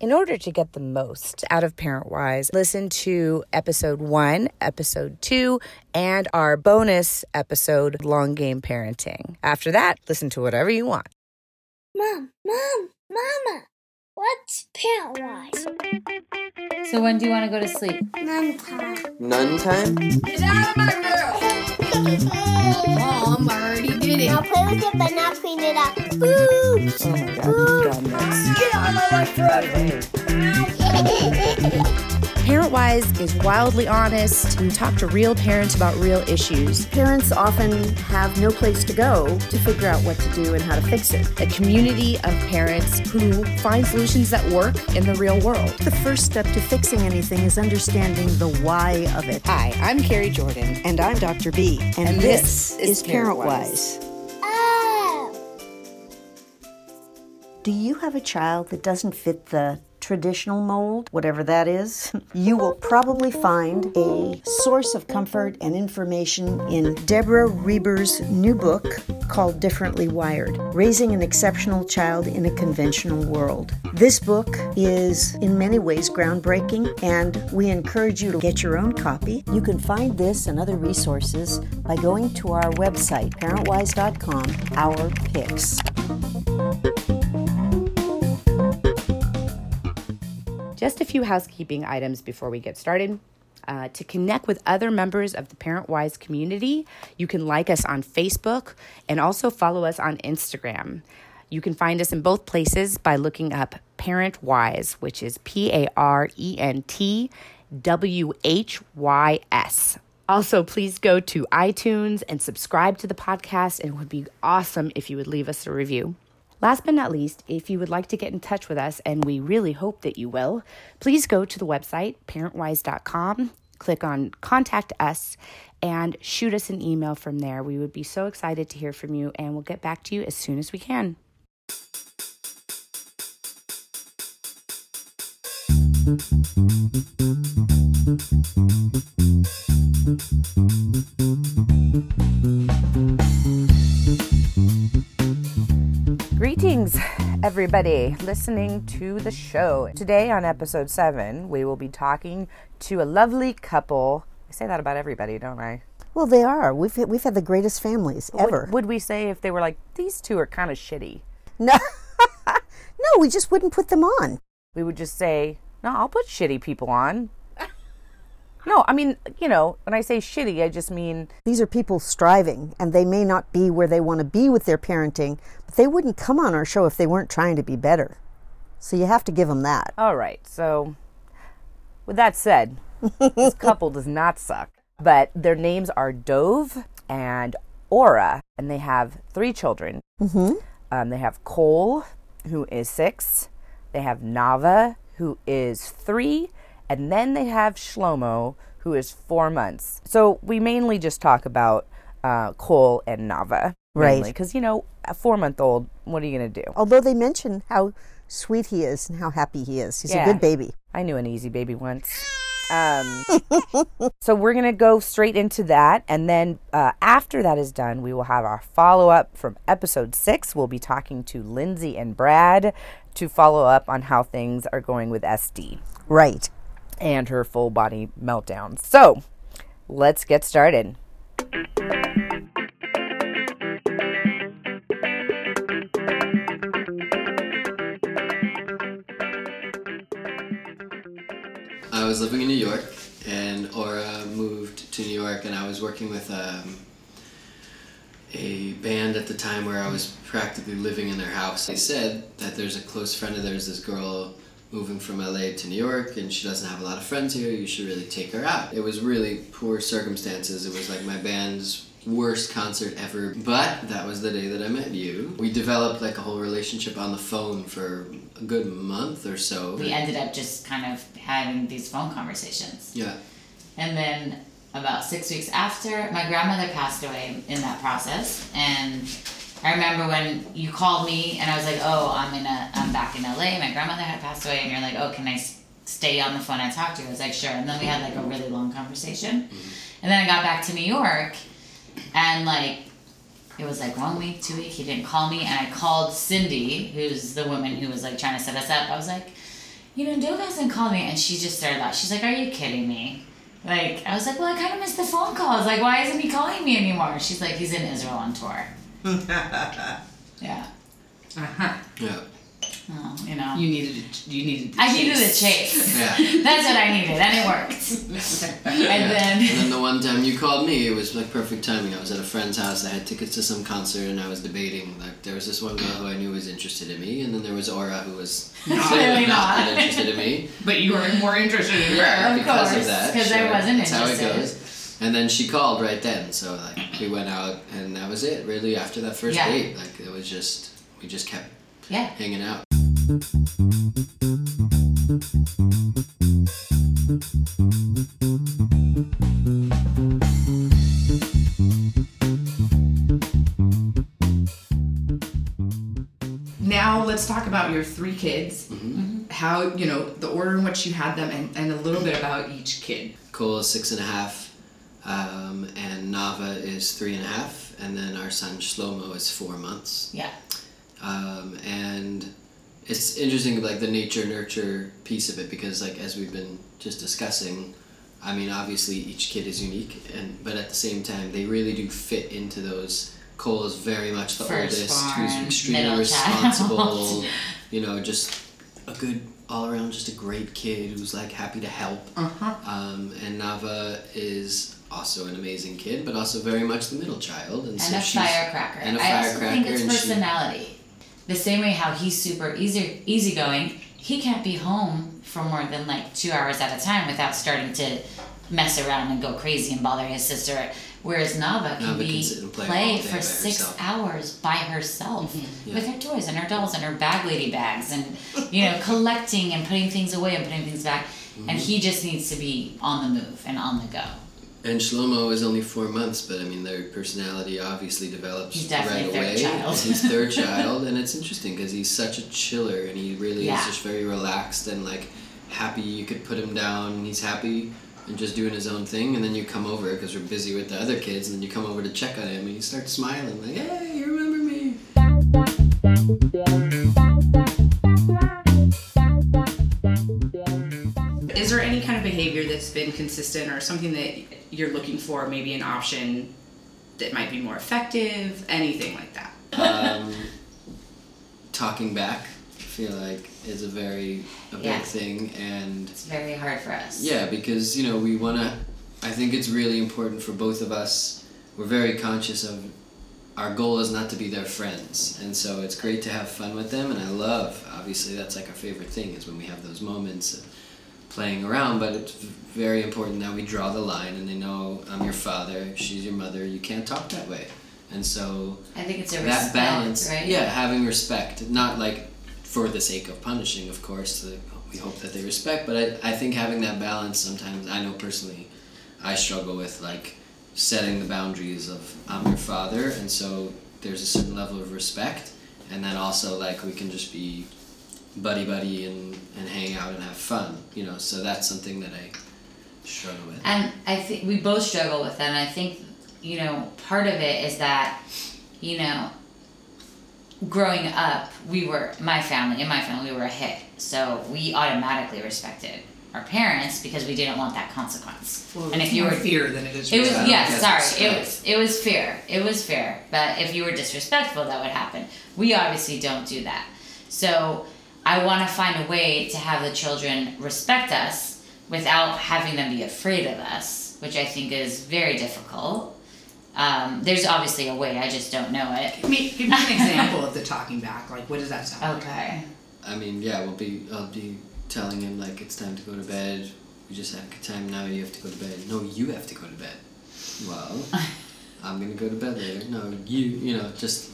In order to get the most out of Parent Whys, listen to episode one, episode two, and our bonus episode, Long Game Parenting. After that, listen to whatever you want. Mom, Mom, Mama, what's Parent Whys? So when do you want to go to sleep? None time. Nun time? Get out of my room! Mom already did it. Now it. play with it, but not clean it up. Oops. Oh my God, you've done this. Get out of my life forever. Parent Whys is wildly honest. We talk to real parents about real issues. Parents often have no place to go to figure out what to do and how to fix it. A community of parents who find solutions that work in the real world. The first step to fixing anything is understanding the why of it. Hi, I'm Carrie Jordan. And I'm Dr. B. And, And this, this is is Parent ParentWhys. Oh. Do you have a child that doesn't fit the traditional mold, whatever that is? You will probably find a source of comfort and information in Deborah Reber's new book called Differently Wired Raising an Exceptional Child in a Conventional World. This book is in many ways groundbreaking, and we encourage you to get your own copy. You can find this and other resources by going to our website, parentwhys.com, our picks. Just a few housekeeping items before we get started. Uh, to connect with other members of the Parent Whys community, you can like us on Facebook and also follow us on Instagram. You can find us in both places by looking up Parent Whys, which is P A R E N T W H Y S. Also, please go to iTunes and subscribe to the podcast, it would be awesome if you would leave us a review. Last but not least, if you would like to get in touch with us, and we really hope that you will, please go to the website, parentwhys.com, click on Contact Us, and shoot us an email from there. We would be so excited to hear from you, and we'll get back to you as soon as we can. Everybody listening to the show. Today, on episode seven, we will be talking to a lovely couple. I say that about everybody, don't I? Well, they are. We've we've had the greatest families ever. Would, would we say if they were like, these two are kind of shitty? no, no, we just wouldn't put them on. We would just say, no, I'll put shitty people on. No, I mean, you know, when I say shitty, I just mean These are people striving, and they may not be where they want to be with their parenting, but they wouldn't come on our show if they weren't trying to be better. So you have to give them that. All right. So, with that said, this couple does not suck. But their names are Dov and Aura, and they have three children. Mm-hmm. Um, they have Cole, who is six. They have Nava, who is three. And then they have Shlomo, who is four months. So we mainly just talk about uh, Cole and Nava. Right. Because, you know, a four month old, what are you going to do? Although they mention how sweet he is and how happy he is. He's Yeah. a good baby. I knew an easy baby once. Um, so we're gonna go straight into that, and then uh, after that is done, we will have our follow up from episode six. We'll be talking to Lindsay and Brad to follow up on how things are going with Este Right. And her full body meltdown. So let's get started. I was living in New York, and Aura moved to New York, and I was working with um, a band at the time where I was practically living in their house. They said that there's a close friend of theirs, this girl moving from LA to New York, and she doesn't have a lot of friends here. You should really take her out. It was really poor circumstances. It was like my band's worst concert ever, but that was the day that I met you. We developed like a whole relationship on the phone for a good month or so. We ended up just kind of having these phone conversations. Yeah. And then about six weeks after, my grandmother passed away in that process. And I remember when you called me and I was like, oh, I'm in a, I'm back in LA. My grandmother had passed away. And you're like, oh, can I s- stay on the phone and talk to you? I was like, sure. And then we had like a really long conversation. Mm-hmm. And then I got back to New York and like, it was like one week, two week, he didn't call me. And I called Cindy, who's the woman who was like trying to set us up. I was like, you know, Dov hasn't called me, and she just started laughing. She's like, "Are you kidding me?" Like I was like, "Well, I kind of missed the phone calls. Like, why isn't he calling me anymore?" She's like, "He's in Israel on tour." yeah. Uh-huh. Yeah. Oh, you know. You needed a, you needed a I needed a chase. chase. Yeah. That's what I needed, and it worked. And And then, then the one time you called me, it was like perfect timing. I was at a friend's house. I had tickets to some concert, and I was debating. Like there was this one girl who I knew was interested in me, and then there was Aura who was Clearly not, not. interested in me. But you were more interested in her. Yeah, Of that. because course, of that. 'cause I sure. wasn't That's how it interested. goes. And then she called right then, so like we went out, and that was it. Really, after that first Yeah. date, like it was just we just kept yeah. hanging out. Now let's talk about your three kids. Mm-hmm. How you know the order in which you had them, and, and a little bit about each kid. Is six and a half, um, and Nava is three and a half, and then our son Shlomo is four months. Yeah. um, and it's interesting like the nature nurture piece of it because like as we've been just discussing i mean obviously each kid is unique and but at the same time they really do fit into those cole is very much the oldest who's extremely responsible you know just a good all around just a great kid who's like happy to help Uh-huh. um, and nava is also an amazing kid but also very much the middle child and, And so a firecracker. and a I also think it's and she- personality. The same way how he's super easy easygoing, he can't be home for more than like two hours at a time without starting to mess around and go crazy and bother his sister. Whereas Nava can Nava be can sit and play for six herself. hours by herself Yeah. with her toys and her dolls and her bag lady bags and you know collecting and putting things away and putting things back. Mm-hmm. And he just needs to be on the move and on the go. And Shlomo is only four months, but I mean, their personality obviously develops He's definitely right third away. child. He's third child, and it's interesting because he's such a chiller, and he really Yeah. is just very relaxed and like happy. You could put him down, he's happy and just doing his own thing. And then you come over because we're busy with the other kids, and then you come over to check on him, and he starts smiling like, "Hey, you remember me?" Consistent, or something that you're looking for? Maybe an option that might be more effective. Anything like that. um, talking back, I feel like is a very a big Yeah. thing, and It's very hard for us. Yeah, because you know we want to. I think it's really important for both of us. We're very conscious of our goal is not to be their friends, and so it's great to have fun with them. And I love, obviously, that's like our favorite thing is when we have those moments of playing around. But it's very important that we draw the line, and they know I'm your father, she's your mother. You can't talk that way, and so I think it's a that respect, balance right? yeah having respect not like for the sake of punishing of course we hope that they respect but I, I think having that balance sometimes i know personally i struggle with like setting the boundaries of i'm your father and so there's a certain level of respect and then also like we can just be buddy buddy and, and hang out and have fun you know so that's something that i struggle with And I think we both struggle with that. And I think, you know, part of it is that, you know, growing up, we were, my family, in my family, we were a hit. So we automatically respected our parents because we didn't want that consequence. and if you were fear than it is. It was Yeah, yeah, sorry. It was it was fair. It was fair. But if you were disrespectful, that would happen. We obviously don't do that. So I want to find a way to have the children respect us without having them be afraid of us, which I think is very difficult. Um, there's obviously a way. I just don't know it. Give me, give me an example of the talking back. Like, what does that sound like? Okay. I mean, yeah, we'll be. I'll be telling him like it's time to go to bed. We just have good time now. You have to go to bed. No, you have to go to bed. Well, I'm gonna go to bed later. No, you. You know, just.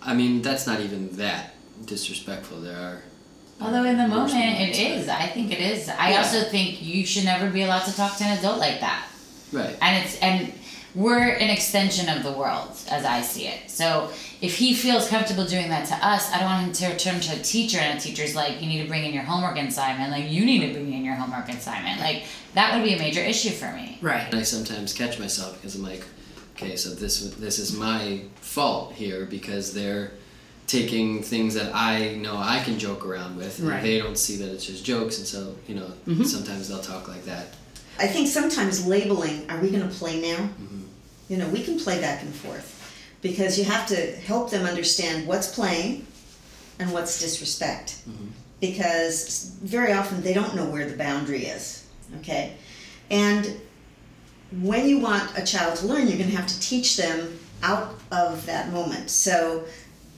I mean, that's not even that disrespectful. There are. Although in the moment it moments, is, but- I think it is. I Yeah. also think you should never be allowed to talk to an adult like that. Right. and it's and we're an extension of the world as I see it. So if he feels comfortable doing that to us, I don't want him to turn to a teacher and a teacher's like, you need to bring in your homework assignment. Like you need to bring in your homework assignment. Like that would be a major issue for me. Right. And I sometimes catch myself because I'm like, okay, so this this is my fault here because they're taking things that I know I can joke around with, and Right. they don't see that it's just jokes, and so you know Mm-hmm. sometimes they'll talk like that. I think sometimes labeling, are we going to play now? You know, we can play back and forth because you have to help them understand what's playing and what's disrespect. Because very often they don't know where the boundary is, okay? And when you want a child to learn, you're going to have to teach them out of that moment. So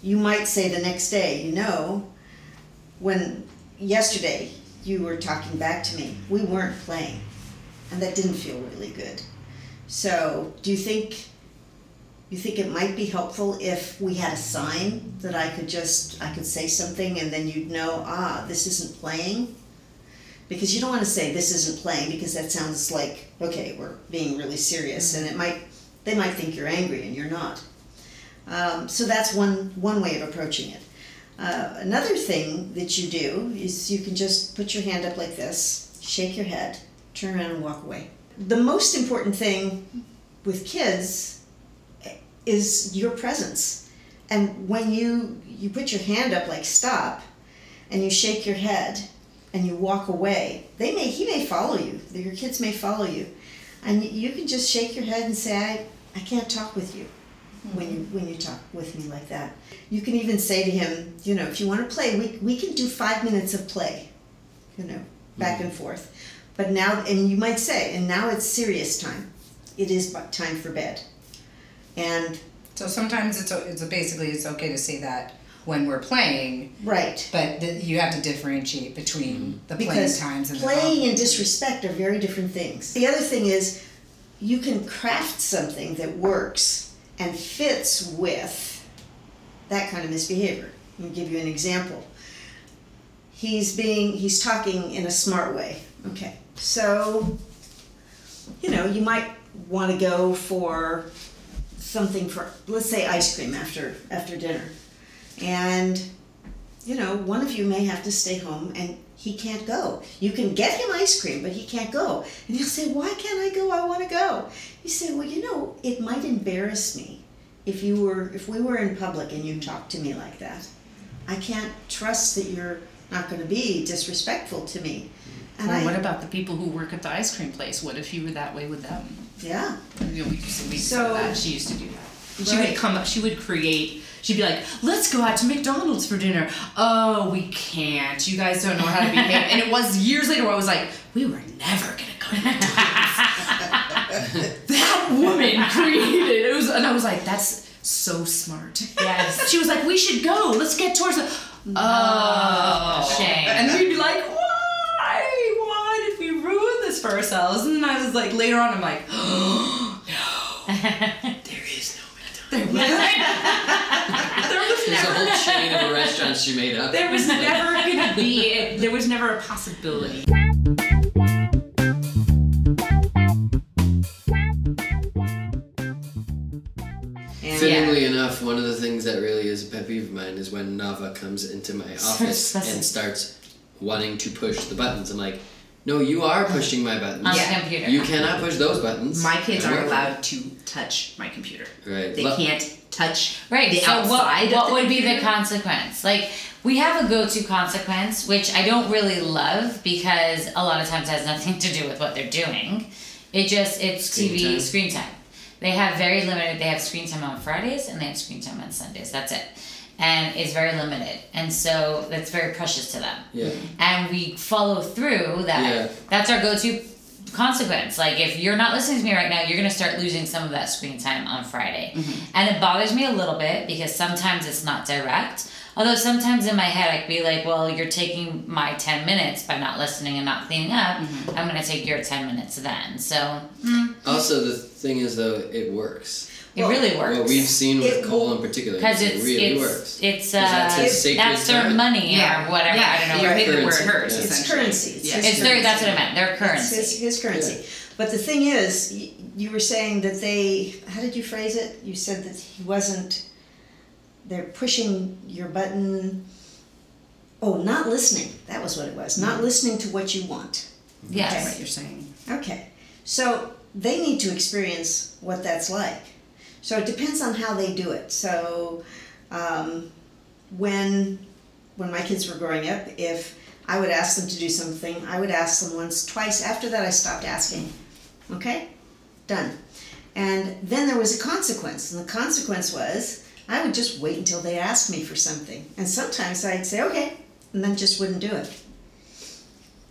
you might say the next day, you know, when yesterday you were talking back to me, we weren't playing and that didn't feel really good. So, do you think you think it might be helpful if we had a sign that I could just I could say something and then you'd know, ah, this isn't playing? Because you don't want to say this isn't playing because that sounds like okay, we're being really serious and it might they might think you're angry and you're not. Um, so that's one one way of approaching it. Uh, another thing that you do is you can just put your hand up like this, shake your head, turn around and walk away. The most important thing with kids is your presence. And when you you put your hand up like stop and you shake your head and you walk away, they may he may follow you. Your kids may follow you. And you can just shake your head and say I I can't talk with you when you when you talk with me like that. You can even say to him, you know, if you want to play, we we can do 5 minutes of play. You know, back mm-hmm. and forth. But now and you might say, and now it's serious time. It is time for bed. And So sometimes it's, it's basically, it's okay to say that when we're playing, right. but th- you have to differentiate between mm-hmm. the playing because times and the playing and disrespect are very different things. The other thing is you can craft something that works and fits with that kind of misbehavior. Let me give you an example. He's being he's talking in a smart way. Okay. So you know, you might want to go for something for let's say ice cream after after dinner. And you know, one of you may have to stay home and he can't go. You can get him ice cream, but he can't go. And he'll say, Why can't I go? I want to go. You say, Well, you know, it might embarrass me if you were if we were in public and you talked to me like that. I can't trust that you're not going to be disrespectful to me. And Or I, what about the people who work at the ice cream place? What if you were that way with them? yeah. You know, we used to, we So- that. She used to do that. She Right. would come up. She would create. She'd be like, "Let's go out to McDonald's for dinner." Oh, we can't. You guys don't know how to behave. and it was years later where I was like, "We were never gonna go to McDonald's." that woman created. It was, and I was like, "That's so smart." Yes. She was like, "We should go. Let's get towards the." Oh, shame. And we'd be like, "Why? Why did we ruin this for ourselves?" And I was like, later on, I'm like, "Oh no, There is no McDonald's. there was There's a whole chain of restaurants she made up. There was never gonna be. There was never a possibility. Fittingly enough, one of the things that really is a pet peeve of mine is when Nava comes into my office and starts wanting to push the buttons. I'm like, no, you are uh-huh. pushing my buttons. On the computer. You cannot push those buttons. My kids aren't allowed to touch my computer. Right. They Lo- can't touch Right. the so outside. what, of what would be the consequence? Like we have a go-to consequence, which I don't really love because a lot of times has nothing to do with what they're doing. It just it's Screen TV time. screen time. They have very limited. They have screen time on Fridays and they have screen time on Sundays. That's it, and it's very limited, and so that's very precious to them. Yeah. And we follow through that. Yeah. That's our go-to consequence. Like if you're not listening to me right now, you're gonna start losing some of that screen time on Friday. Mm-hmm. And it bothers me a little bit because sometimes it's not direct. Although sometimes in my head I could be like, well, you're taking my 10 minutes by not listening and not cleaning up. Mm-hmm. I'm gonna take your 10 minutes then. So mm. Also, the thing is, though, it works. It really works. What we've seen with It Cole will- in particular, because is it's it really it's works. it's 'Cause that's uh his sacred that's their time. money Yeah. or whatever. Yeah, I don't know. You're what- hitting it where Currency, hurts. yeah. It's essentially. currency. It's Yeah. his It's their that's what I meant. Their It's currency. his, his currency. But the thing is, y- you were saying that they, how did you phrase it? You said that he wasn't, they're pushing your button. Oh, not listening. That was what it was. Not listening to what you want. Yes. That's what you're saying. Okay. So they need to experience what that's like. So it depends on how they do it. So, um, when when my kids were growing up, if I would ask them to do something, I would ask them once, twice. After that, I stopped asking. Okay, done. And then there was a consequence, and the consequence was I would just wait until they asked me for something, and sometimes I'd say okay, and then just wouldn't do it.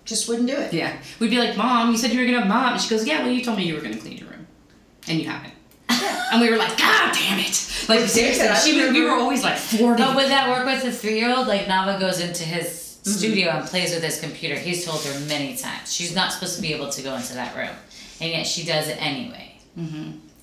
Just wouldn't do it. Yeah. We'd be like, Mom, you said you were gonna mop. And she goes, Yeah, well, you told me you were gonna clean your room. And you haven't. And we were like, God damn it. Like, seriously, she, was- we were always like 40. But would that work with a three year old? Like Nava goes into his Mm-hmm. studio and plays with his computer. He's told her many times she's not supposed to be able to go into that room, and yet she does it anyway.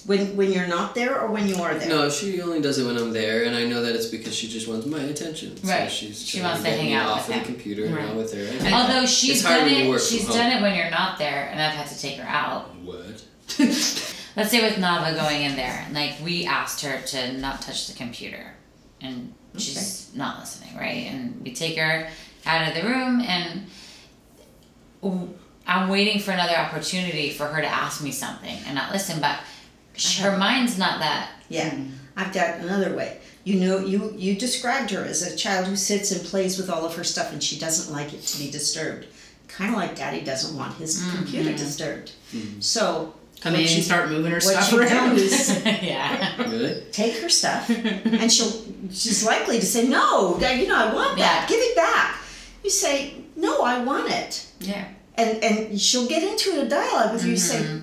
When when you're not there or when you are there. No, she only does it when I'm there, and I know that it's because she just wants my attention. Right. So she's She wants to get hang out off with of the him. computer and out with her. And Although she's it's hard done it, she's done home. it when you're not there, and I've had to take her out. What? Let's say with Nava going in there, like we asked her to not touch the computer, and she's not listening, right? And we take her out of the room, and I'm waiting for another opportunity for her to ask me something and not listen, but sh- her mind's not that. Yeah, mm. I've got another way. You know, you you described her as a child who sits and plays with all of her stuff, and she doesn't like it to be disturbed. Kind of like Daddy doesn't want his mm-hmm. computer disturbed. Mm-hmm. So Come what in you- start moving her stuff around. is yeah. Really? take her stuff, and she'll she's likely to say, "No, you know I want that. Yeah. Give it back." You say, "No, I want it," yeah. and and she'll get into a dialogue with you. You say,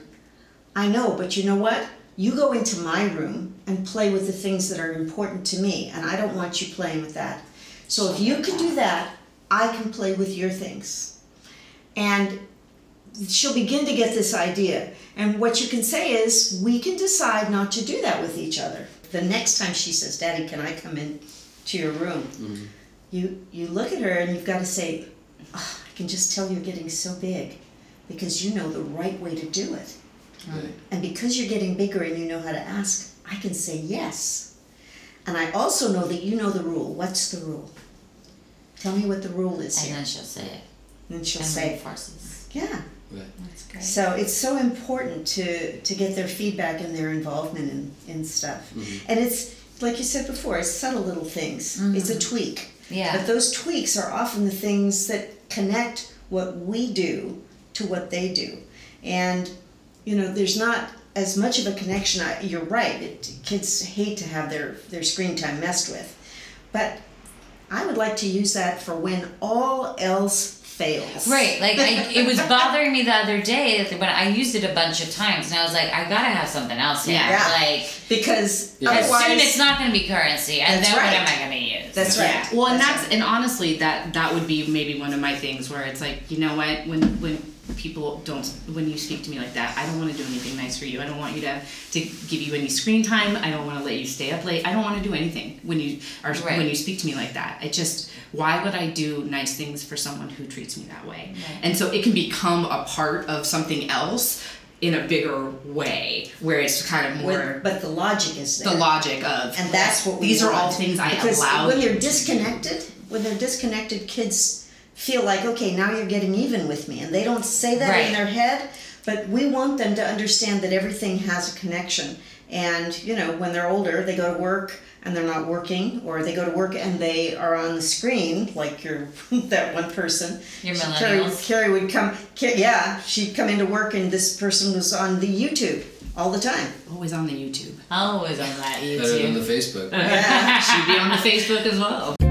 I know, but you know what? You go into my room and play with the things that are important to me, and I don't want you playing with that. So if you can do that, I can play with your things. And she'll begin to get this idea. And what you can say is, we can decide not to do that with each other. The next time she says, Daddy, can I come in to your room? You, you look at her and you've got to say, "Ah, I can just tell you're getting so big because you know the right way to do it. Right. And because you're getting bigger and you know how to ask, I can say yes. And I also know that you know the rule. What's the rule? Tell me what the rule is And here. then she'll say it. And she'll And say, reinforces. yeah. Right. That's great. So it's so important to to get their feedback and their involvement in, in stuff. Mm-hmm. And it's like you said before, it's subtle little things. Mm-hmm. It's a tweak. Yeah. But those tweaks are often the things that connect what we do to what they do. And you know, there's not as much of a connection. I, you're right. It, kids hate to have their their screen time messed with. But I would like to use that for when all else fails. Right, like I, it was bothering me the other day that when I used it a bunch of times, and I was like, I gotta have something else here. Yeah. Like, Because Yeah. as otherwise, soon it's not gonna be currency, and then right. what am I gonna use? That's Yeah. right. Well, and That's that's and honestly, that that would be maybe one of my things where it's like, you know what, when when people don't, when you speak to me like that, I don't want to do anything nice for you. I don't want you to to give you any screen time. I don't want to let you stay up late. I don't want to do anything when you are Right. when you speak to me like that. It just, why would I do nice things for someone who treats me that way? And so it can become a part of something else in a bigger way, where it's kind of more With- but the logic is there. the logic of and that's what these are all things I because allow when they're disconnected when they're disconnected kids feel like okay now you're getting even with me and they don't say that Right. in their head but we want them to understand that everything has a connection and you know when they're older they go to work and they're not working or they go to work and they are on the screen like you're that one person Your She- Carrie, millennials. Carrie would come yeah she'd come into work and this person was on the youtube all the time always on the YouTube. Always on that YouTube. Better than the Facebook. yeah She'd be on the Facebook as well.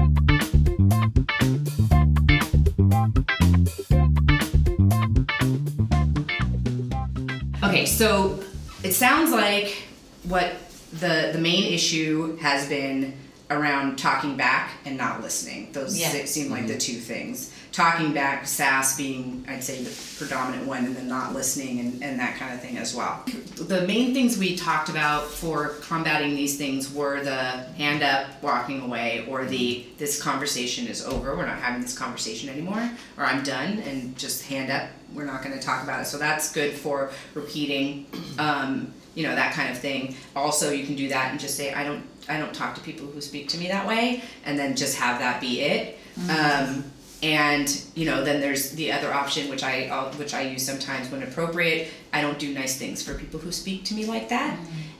Okay, so it sounds like what the the main issue has been around talking back and not listening. Those Yeah. seem like the mm-hmm. two things. Talking back, sass being, I'd say, the predominant one, and then not listening and, and that kind of thing as well. The main things we talked about for combating these things were the hand up, walking away, or the this conversation is over, we're not having this conversation anymore, or I'm done, and just hand up, we're not going to talk about it. So that's good for repeating. Um, you know that kind of thing. Also, you can do that and just say, "I don't, I don't talk to people who speak to me that way," and then just have that be it. Um, and you know, then there's the other option, which I, I'll, which I use sometimes when appropriate. I don't do nice things for people who speak to me like that.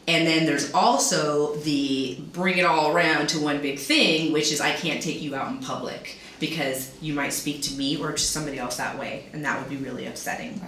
And then there's also the bring it all around to one big thing, which is I can't take you out in public because you might speak to me or to somebody else that way, and that would be really upsetting.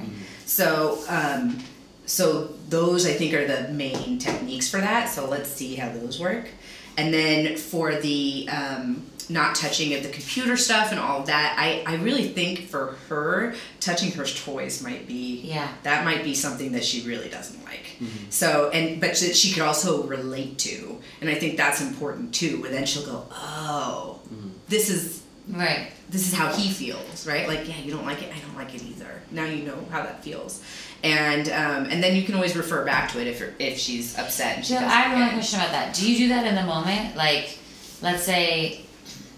So, um, so those I think are the main techniques for that. So let's see how those work. And then for the um, not touching of the computer stuff and all of that, I, I really think for her, touching her toys might be Yeah. that might be something that she really doesn't like. So and but that she could also relate to, and I think that's important too. And then she'll go, oh, this is Right. this is how he feels, right? Like, yeah, you don't like it, I don't like it either. Now you know how that feels, and um, and then you can always refer back to it if you're, if she's upset and she Jill, doesn't I have like one question about that. Do you do that in the moment? Like, let's say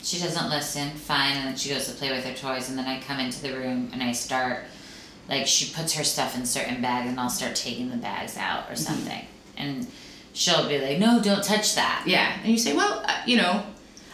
she doesn't listen, fine, and then she goes to play with her toys, and then I come into the room and I start, like, she puts her stuff in certain bags, and I'll start taking the bags out Mm-hmm. or something, and she'll be like, "No, don't touch that." Yeah, and you say, well, uh, you know,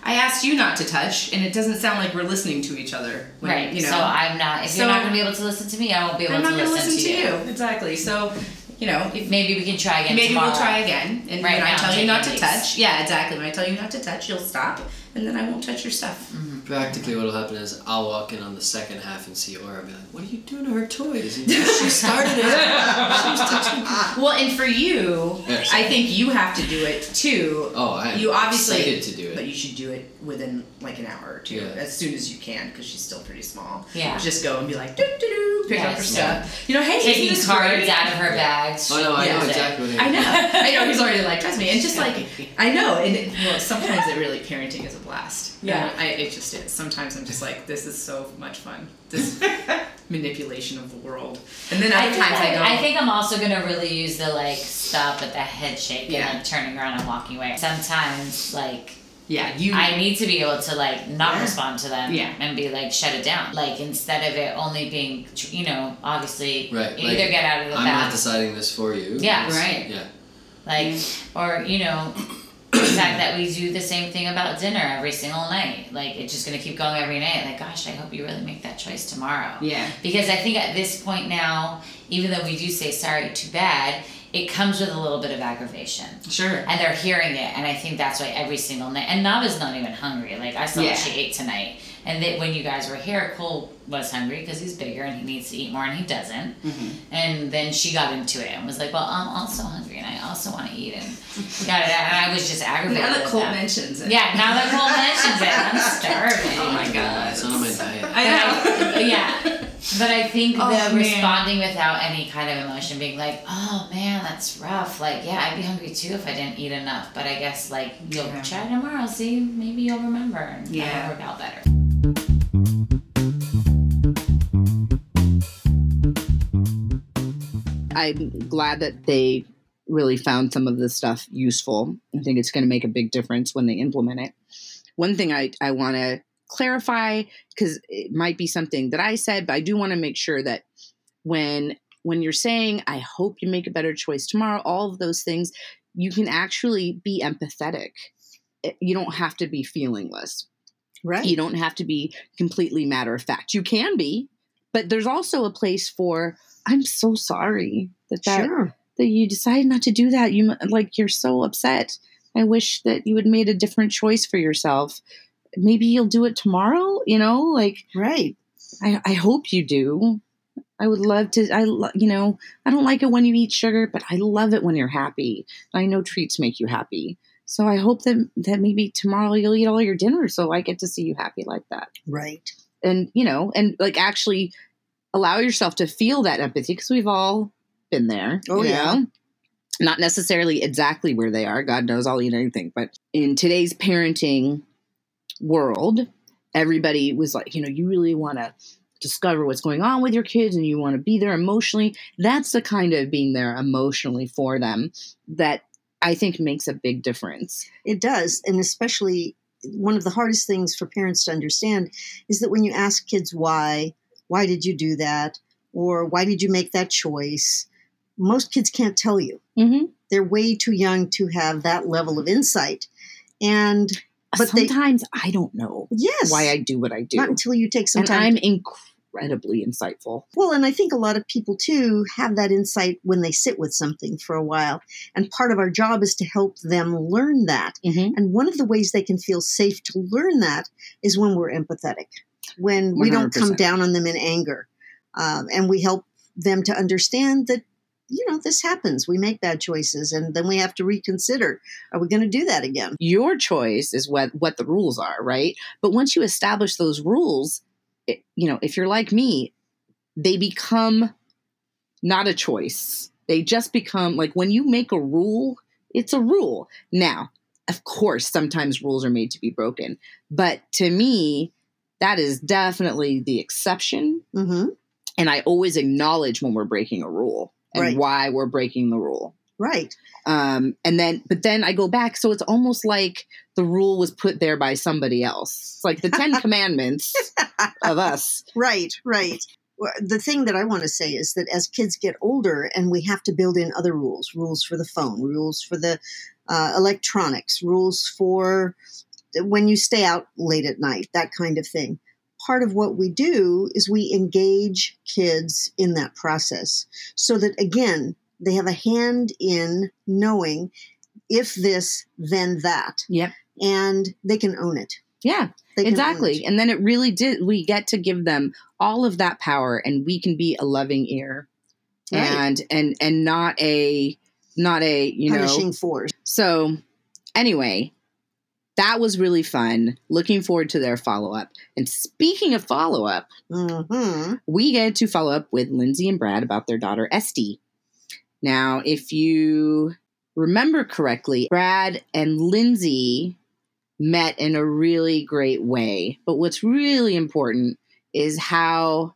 I asked you not to touch, and it doesn't sound like we're listening to each other. When, Right. You know, so I'm not. If So- you're not going to be able to listen to me, I won't be able to listen to you. I'm not going to listen, listen to you. Exactly. So, you know, if Maybe we can try again maybe tomorrow. we'll try again, and Right when I tell you not to touch, yeah, exactly. When I tell you not to touch, you'll stop, and then I won't touch your stuff. Mm-hmm. Practically, what'll happen is I'll walk in on the second half and see Aura be like, "What are you doing to her toys?" She started it. She was touching. Well, and for you, Yes. I think you have to do it too. Oh, I'm you obviously excited to do it. but you should do it within like an hour or two, Yeah. as soon as you can, because she's still pretty small. Yeah. Just go and be like, doo doo doo, pick up her Yes. stuff. You know, hey, isn't Taking this cards great? out of her bags. Oh no, I Yeah. know exactly what I you mean. know, I know. He's already like, trust me, and just like I know, and it, well, sometimes it really parenting is a blast. Yeah. And I, it just is. Sometimes I'm just like, this is so much fun. This manipulation of the world, and then I other think, times I, go, I, I think I'm also gonna really use the like stop with the head shake Yeah. and like turning around and walking away. Sometimes like yeah, you. I need to be able to like not Yeah. respond to them Yeah. and be like shut it down. Like instead of it only being you know obviously Right. you like, either get out of the I'm not deciding this for you. Yeah. Right. Yeah. like or you know the fact that we do the same thing about dinner every single night like it's just gonna keep going every night like gosh I hope you really make that choice tomorrow. yeah. Because I think at this point now, even though we do say sorry, too bad, it comes with a little bit of aggravation. Sure. And they're hearing it, and I think that's why every single night. And Nava's not even hungry. Like I saw Yeah. what she ate tonight, and that when you guys were here, Cole was hungry because he's bigger and he needs to eat more, and he doesn't. Mm-hmm. And then she got into it and was like, "Well, I'm also hungry, and I also want to eat." And got it. And I was just aggravated. Now that at Cole that. mentions it. Yeah, now that Cole mentions it, I'm starving. Oh my god. It's not on my diet. I know. I- yeah. But I think Oh, the man. responding without any kind of emotion, being like, "Oh man, that's rough." Like, yeah, I'd be hungry too if I didn't eat enough. But I guess like you'll Yeah. try tomorrow. See, maybe you'll remember and Yeah. that'll work out better. I'm glad that they really found some of this stuff useful. I think it's going to make a big difference when they implement it. One thing I, I want to clarify because it might be something that I said, but I do want to make sure that when when you're saying I hope you make a better choice tomorrow, all of those things, you can actually be empathetic. You don't have to be feelingless. Right. You don't have to be completely matter of fact. You can be, but there's also a place for I'm so sorry that that, sure. that you decided not to do that. You like you're so upset. I wish that you had made a different choice for yourself. Maybe you'll do it tomorrow. You know, like Right. I, I hope you do. I would love to. I lo- you know I don't like it when you eat sugar, but I love it when you're happy. I know treats make you happy. So I hope that that maybe tomorrow you'll eat all your dinner, so I get to see you happy like that Right. and you know and like actually allow yourself to feel that empathy because we've all been there Oh, you yeah. know? not necessarily exactly where they are god knows i'll eat anything but in today's parenting world everybody was like you know you really want to discover what's going on with your kids and you want to be there emotionally that's the kind of being there emotionally for them that i think makes a big difference It does. And especially one of the hardest things for parents to understand is that when you ask kids why, why did you do that? Or why did you make that choice? Most kids can't tell you. mm-hmm. They're way too young to have that level of insight. And But they- sometimes i don't know yes, why i do what i do not until you take some and time. I'm incredibly insightful. Well, and I think a lot of people too have that insight when they sit with something for a while. And part of our job is to help them learn that. Mhm. And one of the ways they can feel safe to learn that is when we're empathetic, when we don't come down on them in anger. Um, and we help them to understand that, you know, this happens. We make bad choices and then we have to reconsider are we going to do that again? Your choice is what what the rules are, right? But once you establish those rules, it, you know, if you're like me, they become not a choice. They just become like when you make a rule, it's a rule. Now, of course, sometimes rules are made to be broken, but to me, that is definitely the exception. hmm And I always acknowledge when we're breaking a rule and Right. why we're breaking the rule. Right. Um, and then, but then I go back, so it's almost like the rule was put there by somebody else. It's like the Ten Commandments of us. Right, right. The thing that I want to say is that as kids get older and we have to build in other rules rules for the phone, rules for the uh, electronics, rules for when you stay out late at night, that kind of thing. Part of what we do is we engage kids in that process so that, again, they have a hand in knowing if this, then that, Yep. and they can own it. Yeah, They can own exactly. And then it really did, we get to give them all of that power and we can be a loving ear Right. and, and, and not a, not a, you know, Punishing force. So, anyway, that was really fun. Looking forward to their follow up. And speaking of follow up, hmm we get to follow up with Lindsay and Brad about their daughter Este. Now, if you remember correctly, Brad and Lindsay met in a really great way. But what's really important is how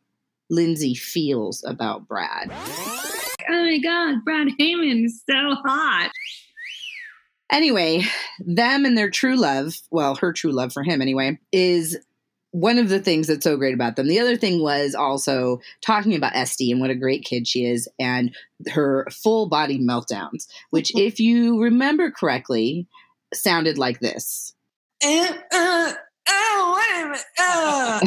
Lindsay feels about Brad. Oh my god, Brad Heyman is so hot. Anyway, them and their true love, well, her true love for him anyway, is one of the things that's so great about them. The other thing was also talking about Este and what a great kid she is and her full body meltdowns, which, if you remember correctly, sounded like this. Uh, uh, oh, wait a minute. Uh,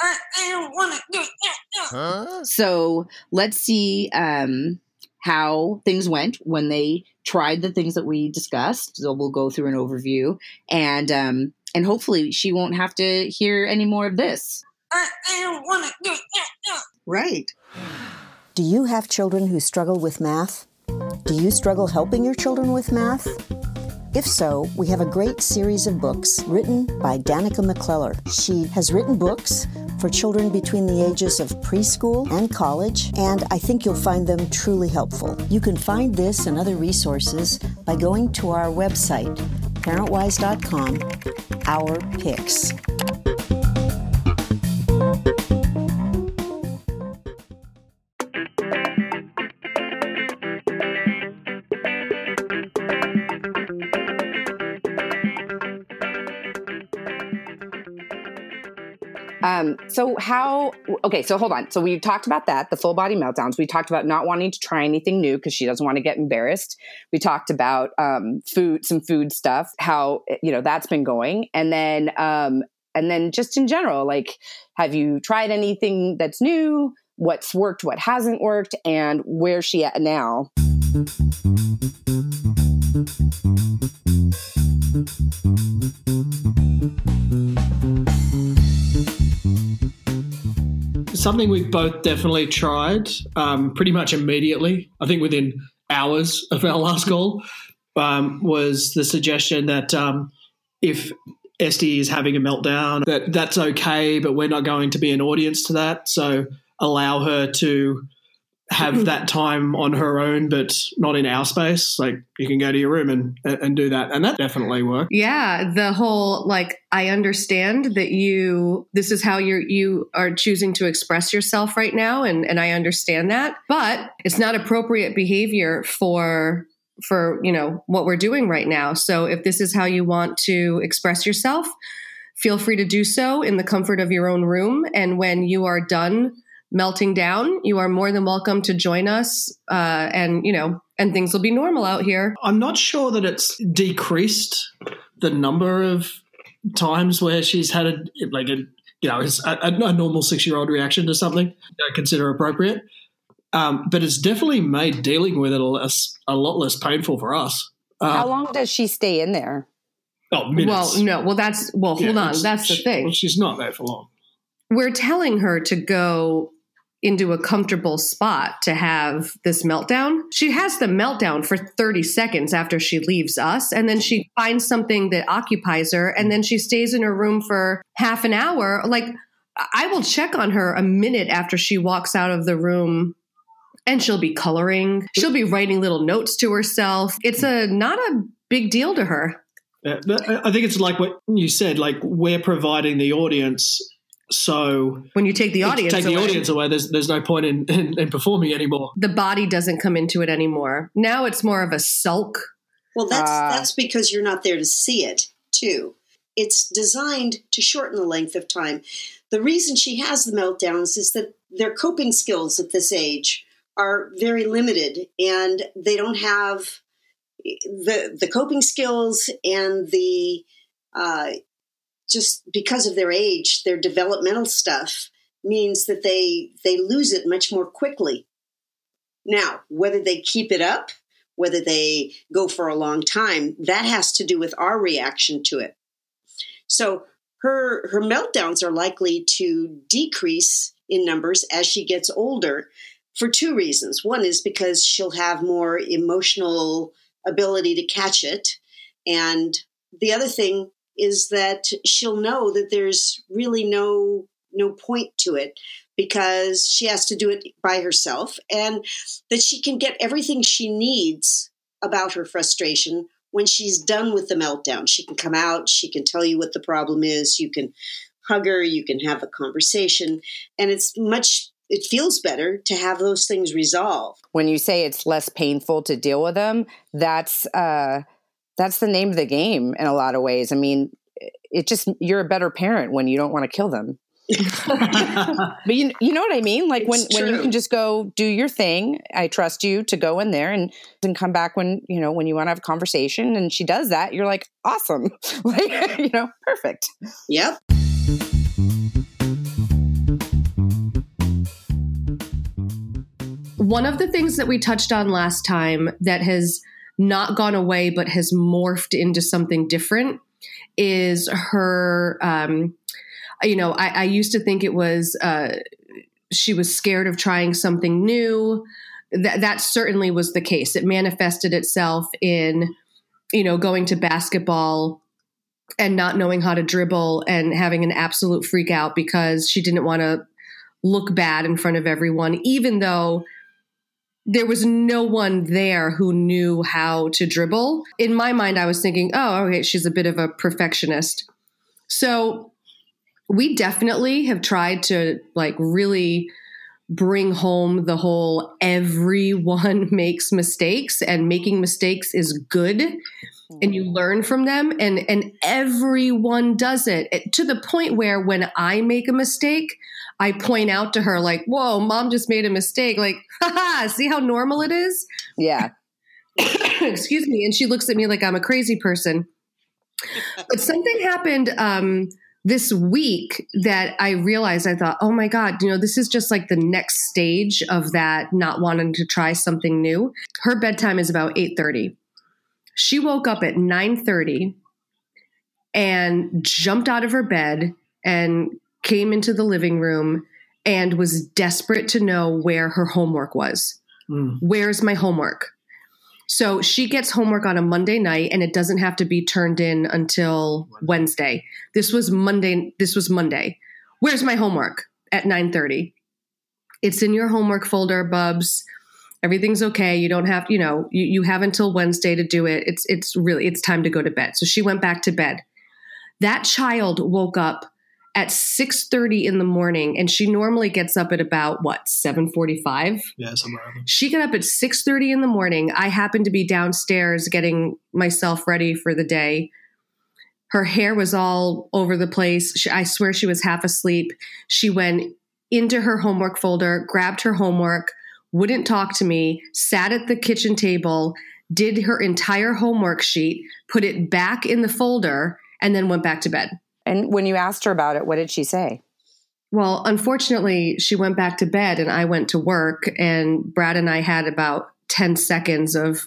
I, I want to do it. Uh, uh. So let's see um, how things went when they tried the things that we discussed. So we'll go through an overview, and um, and hopefully she won't have to hear any more of this. I, I don't want to do it. Right. Do you have children who struggle with math? Do you struggle helping your children with math? If so, we have a great series of books written by Danica McKellar. She has written books for children between the ages of preschool and college, and I think you'll find them truly helpful. You can find this and other resources by going to our website, parentwhys.com, our picks. Um, so how? Okay, so hold on. So we talked about that, the full body meltdowns. We talked about not wanting to try anything new because she doesn't want to get embarrassed. We talked about um, food, some food stuff, how you know that's been going, and then um, and then just in general, like, have you tried anything that's new? What's worked? What hasn't worked? And where's she at now? Something we've both definitely tried um, pretty much immediately, I think within hours of our last call, um, was the suggestion that um, if Este is having a meltdown, that that's okay, but we're not going to be an audience to that. So allow her to have that time on her own, but not in our space. Like you can go to your room and and do that, and that definitely worked. Yeah, the whole like I understand that you this is how you're you are choosing to express yourself right now and and I understand that, but it's not appropriate behavior for for, you know, what we're doing right now. So if this is how you want to express yourself, feel free to do so in the comfort of your own room and when you are done melting down, you are more than welcome to join us uh and, you know, and things will be normal out here. I'm not sure that it's decreased the number of times where she's had a like a you know, a, a normal six year old reaction to something I consider appropriate. Um, but it's definitely made dealing with it a, a lot less painful for us. Uh, How long does she stay in there? Oh, minutes. Well, no. Well, that's well. Hold Yeah, on. it's- That's the she- thing. well, she's not there for long. We're telling her to go into a comfortable spot to have this meltdown. She has the meltdown for 30 seconds after she leaves us, and then she finds something that occupies her, and then she stays in her room for half an hour. Like, I will check on her a minute after she walks out of the room. And she'll be coloring. She'll be writing little notes to herself. It's a not a big deal to her. Uh, I I think it's like what you said. Like we're providing the audience, so when you take the audience take the away- audience away, there's there's no point in, in, in performing anymore. the body doesn't come into it anymore. Now it's more of a sulk. Well, that's Ah. that's because you're not there to see it, too. It's designed to shorten the length of time. The reason she has the meltdowns is that their coping skills at this age are very limited, and they don't have the the coping skills and the uh, just because of their age, their developmental stuff means that they they lose it much more quickly. Now, whether they keep it up, whether they go for a long time, that has to do with our reaction to it. So her her meltdowns are likely to decrease in numbers as she gets older for two reasons. One is because she'll have more emotional ability to catch it, and the other thing is that she'll know that there's really no no point to it because she has to do it by herself and that she can get everything she needs about her frustration when she's done with the meltdown. She can come out, she can tell you what the problem is, you can hug her, you can have a conversation, and it's much it feels better to have those things resolved. When you say it's less painful to deal with them, that's uh, that's the name of the game in a lot of ways. I mean, it just you're a better parent when you don't want to kill them. but you you know what I mean? Like when when you can just go do your thing. I trust you to go in there and then come back when you know when you want to have a conversation. And she does that. You're like awesome, like you know, perfect. Yep. One of the things that we touched on last time that has not gone away but has morphed into something different is her. Um, you know, I, I used to think it was uh, she was scared of trying something new. That that certainly was the case. It manifested itself in, you know, going to basketball and not knowing how to dribble and having an absolute freak out because she didn't want to look bad in front of everyone, even though there was no one there who knew how to dribble. In my mind, I was thinking, oh, okay, she's a bit of a perfectionist. So we definitely have tried to like really bring home the whole everyone makes mistakes and making mistakes is good and you learn from them and and everyone does it It- to the point where when i make a mistake i point out to her like whoa mom just made a mistake like haha see how normal it is Yeah. excuse me and she looks at me like i'm a crazy person but something happened um this week that I realized I thought, oh my God, you know, this is just like the next stage of that not wanting to try something new. Her bedtime is about 8:30. She woke up at 9:30 and jumped out of her bed and came into the living room and was desperate to know where her homework was. Mm. Where's my homework? So she gets homework on a Monday night and it doesn't have to be turned in until Wednesday. This was Monday this was Monday. Where's my homework? At 9:30. It's in your homework folder, bubs. Everything's okay. You don't have, you know, you, you have until Wednesday to do it. It's it's really it's time to go to bed. So she went back to bed. That child woke up at 6:30 in the morning and she normally gets up at about what, 7:45? Yeah, somewhere around. She got up at 6:30 in the morning. I happened to be downstairs getting myself ready for the day. Her hair was all over the place. She, I swear she was half asleep. She went into her homework folder, grabbed her homework, wouldn't talk to me, sat at the kitchen table, did her entire homework sheet, put it back in the folder, and then went back to bed. And when you asked her about it, what did she say? Well, unfortunately, she went back to bed and I went to work, and Brad and I had about 10 seconds of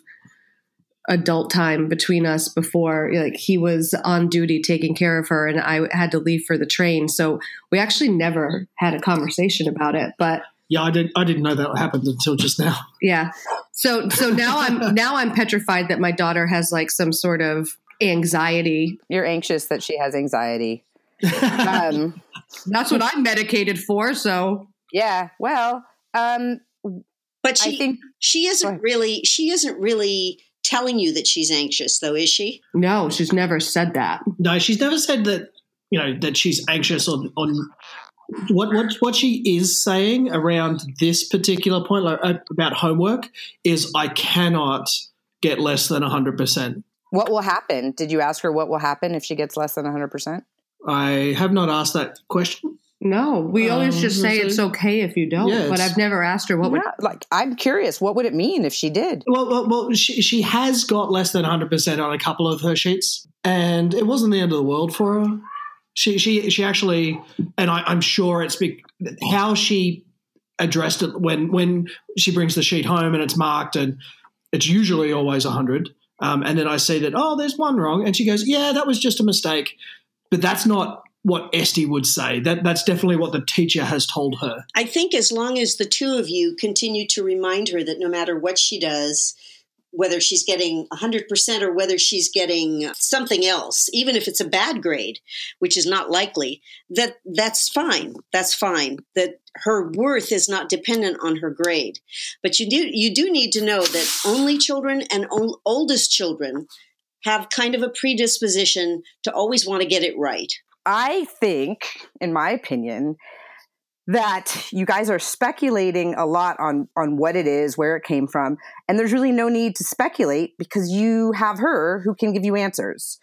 adult time between us before like he was on duty taking care of her and I had to leave for the train. So we actually never had a conversation about it, but Yeah, I didn't. I didn't know that happened until just now. yeah. So so now I'm now I'm petrified that my daughter has like some sort of anxiety. You're anxious that she has anxiety. um, That's what I'm medicated for, so yeah. Well, um, But I she think she isn't really she isn't really telling you that she's anxious though, is she? no, she's never said that. No, she's never said that. You know that she's anxious on on what what what she is saying around this particular point, like uh, about homework, is I cannot get less than hundred percent. What will happen? Did you ask her what will happen if she gets less than 100%? I have not asked that question. No, we always Um, just say it's okay if you don't, Yeah, but I've never asked her what would Yeah, like, I'm curious. What would it mean if she did? Well, well, well she, she has got less than 100% on a couple of her sheets, and it wasn't the end of the world for her. She, she, she actually, and I, I'm sure it's be, how she addressed it when, when she brings the sheet home and it's marked, and it's usually always 100. Um, and then I see that, oh, there's one wrong. And she goes, yeah, that was just a mistake. But that's not what Este would say. That, that's definitely what the teacher has told her. I think as long as the two of you continue to remind her that no matter what she does, whether she's getting 100% or whether she's getting something else, even if it's a bad grade, which is not likely, that that's fine. That's fine. That her worth is not dependent on her grade. But you do you do need to know that only children and ol- oldest children have kind of a predisposition to always want to get it right. I think, in my opinion, that you guys are speculating a lot on on what it is, where it came from, and there's really no need to speculate because you have her who can give you answers,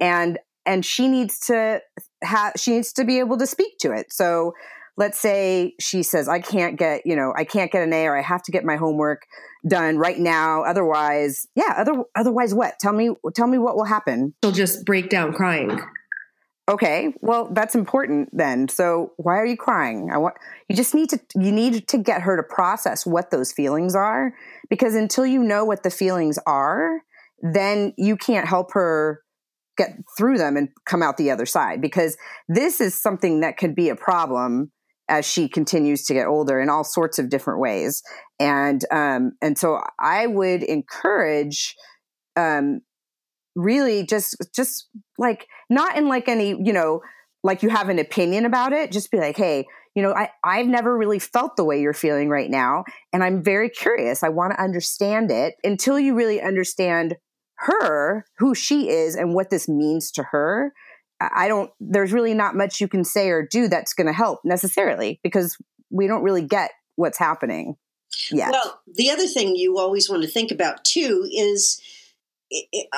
and and she needs to have she needs to be able to speak to it. So let's say she says I can't get you know I can't get an A or I have to get my homework done right now otherwise yeah other otherwise what tell me tell me what will happen she'll just break down crying. Okay, well that's important then. So why are you crying? I want you just need to you need to get her to process what those feelings are because until you know what the feelings are, then you can't help her get through them and come out the other side because this is something that could be a problem as she continues to get older in all sorts of different ways. And um and so I would encourage um really just just like not in like any you know like you have an opinion about it just be like hey you know i i've never really felt the way you're feeling right now and i'm very curious. I want to understand it. Until you really understand her who she is and what this means to her i don't there's really not much you can say or do that's going to help necessarily because we don't really get what's happening yet. Well, the other thing you always want to think about too is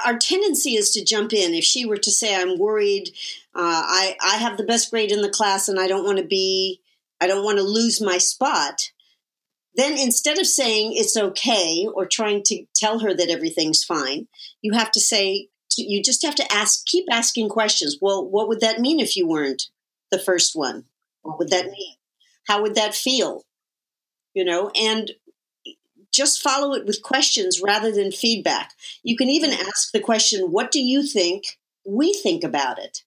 our tendency is to jump in. If she were to say, "I'm worried, uh, I I have the best grade in the class, and I don't want to be, I don't want to lose my spot," then instead of saying it's okay or trying to tell her that everything's fine, you have to say, you just have to ask, keep asking questions. Well, what would that mean if you weren't the first one? What would that mean? How would that feel? You know, and just follow it with questions rather than feedback. You can even mm-hmm. ask the question, What do you think we think about it?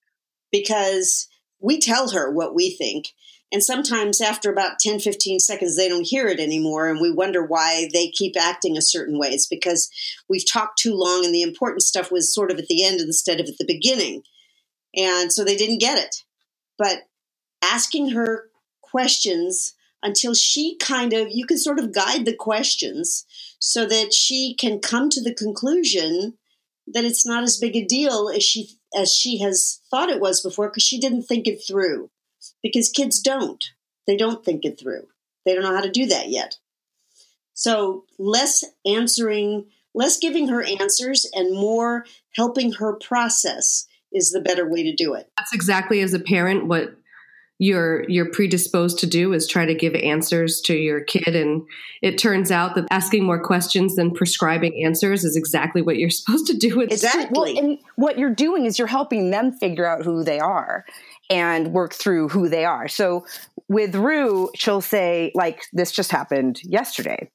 Because we tell her what we think. And sometimes after about 10, 15 seconds, they don't hear it anymore. And we wonder why they keep acting a certain way. It's because we've talked too long and the important stuff was sort of at the end instead of at the beginning. And so they didn't get it. But asking her questions until she kind of you can sort of guide the questions so that she can come to the conclusion that it's not as big a deal as she as she has thought it was before because she didn't think it through. Because kids don't. They don't think it through. They don't know how to do that yet. So less answering less giving her answers and more helping her process is the better way to do it. That's exactly as a parent what you're you're predisposed to do is try to give answers to your kid and it turns out that asking more questions than prescribing answers is exactly what you're supposed to do with It's true. Well, and what you're doing is you're helping them figure out who they are. and work through who they are. So with Rue, she'll say, like, this just happened yesterday.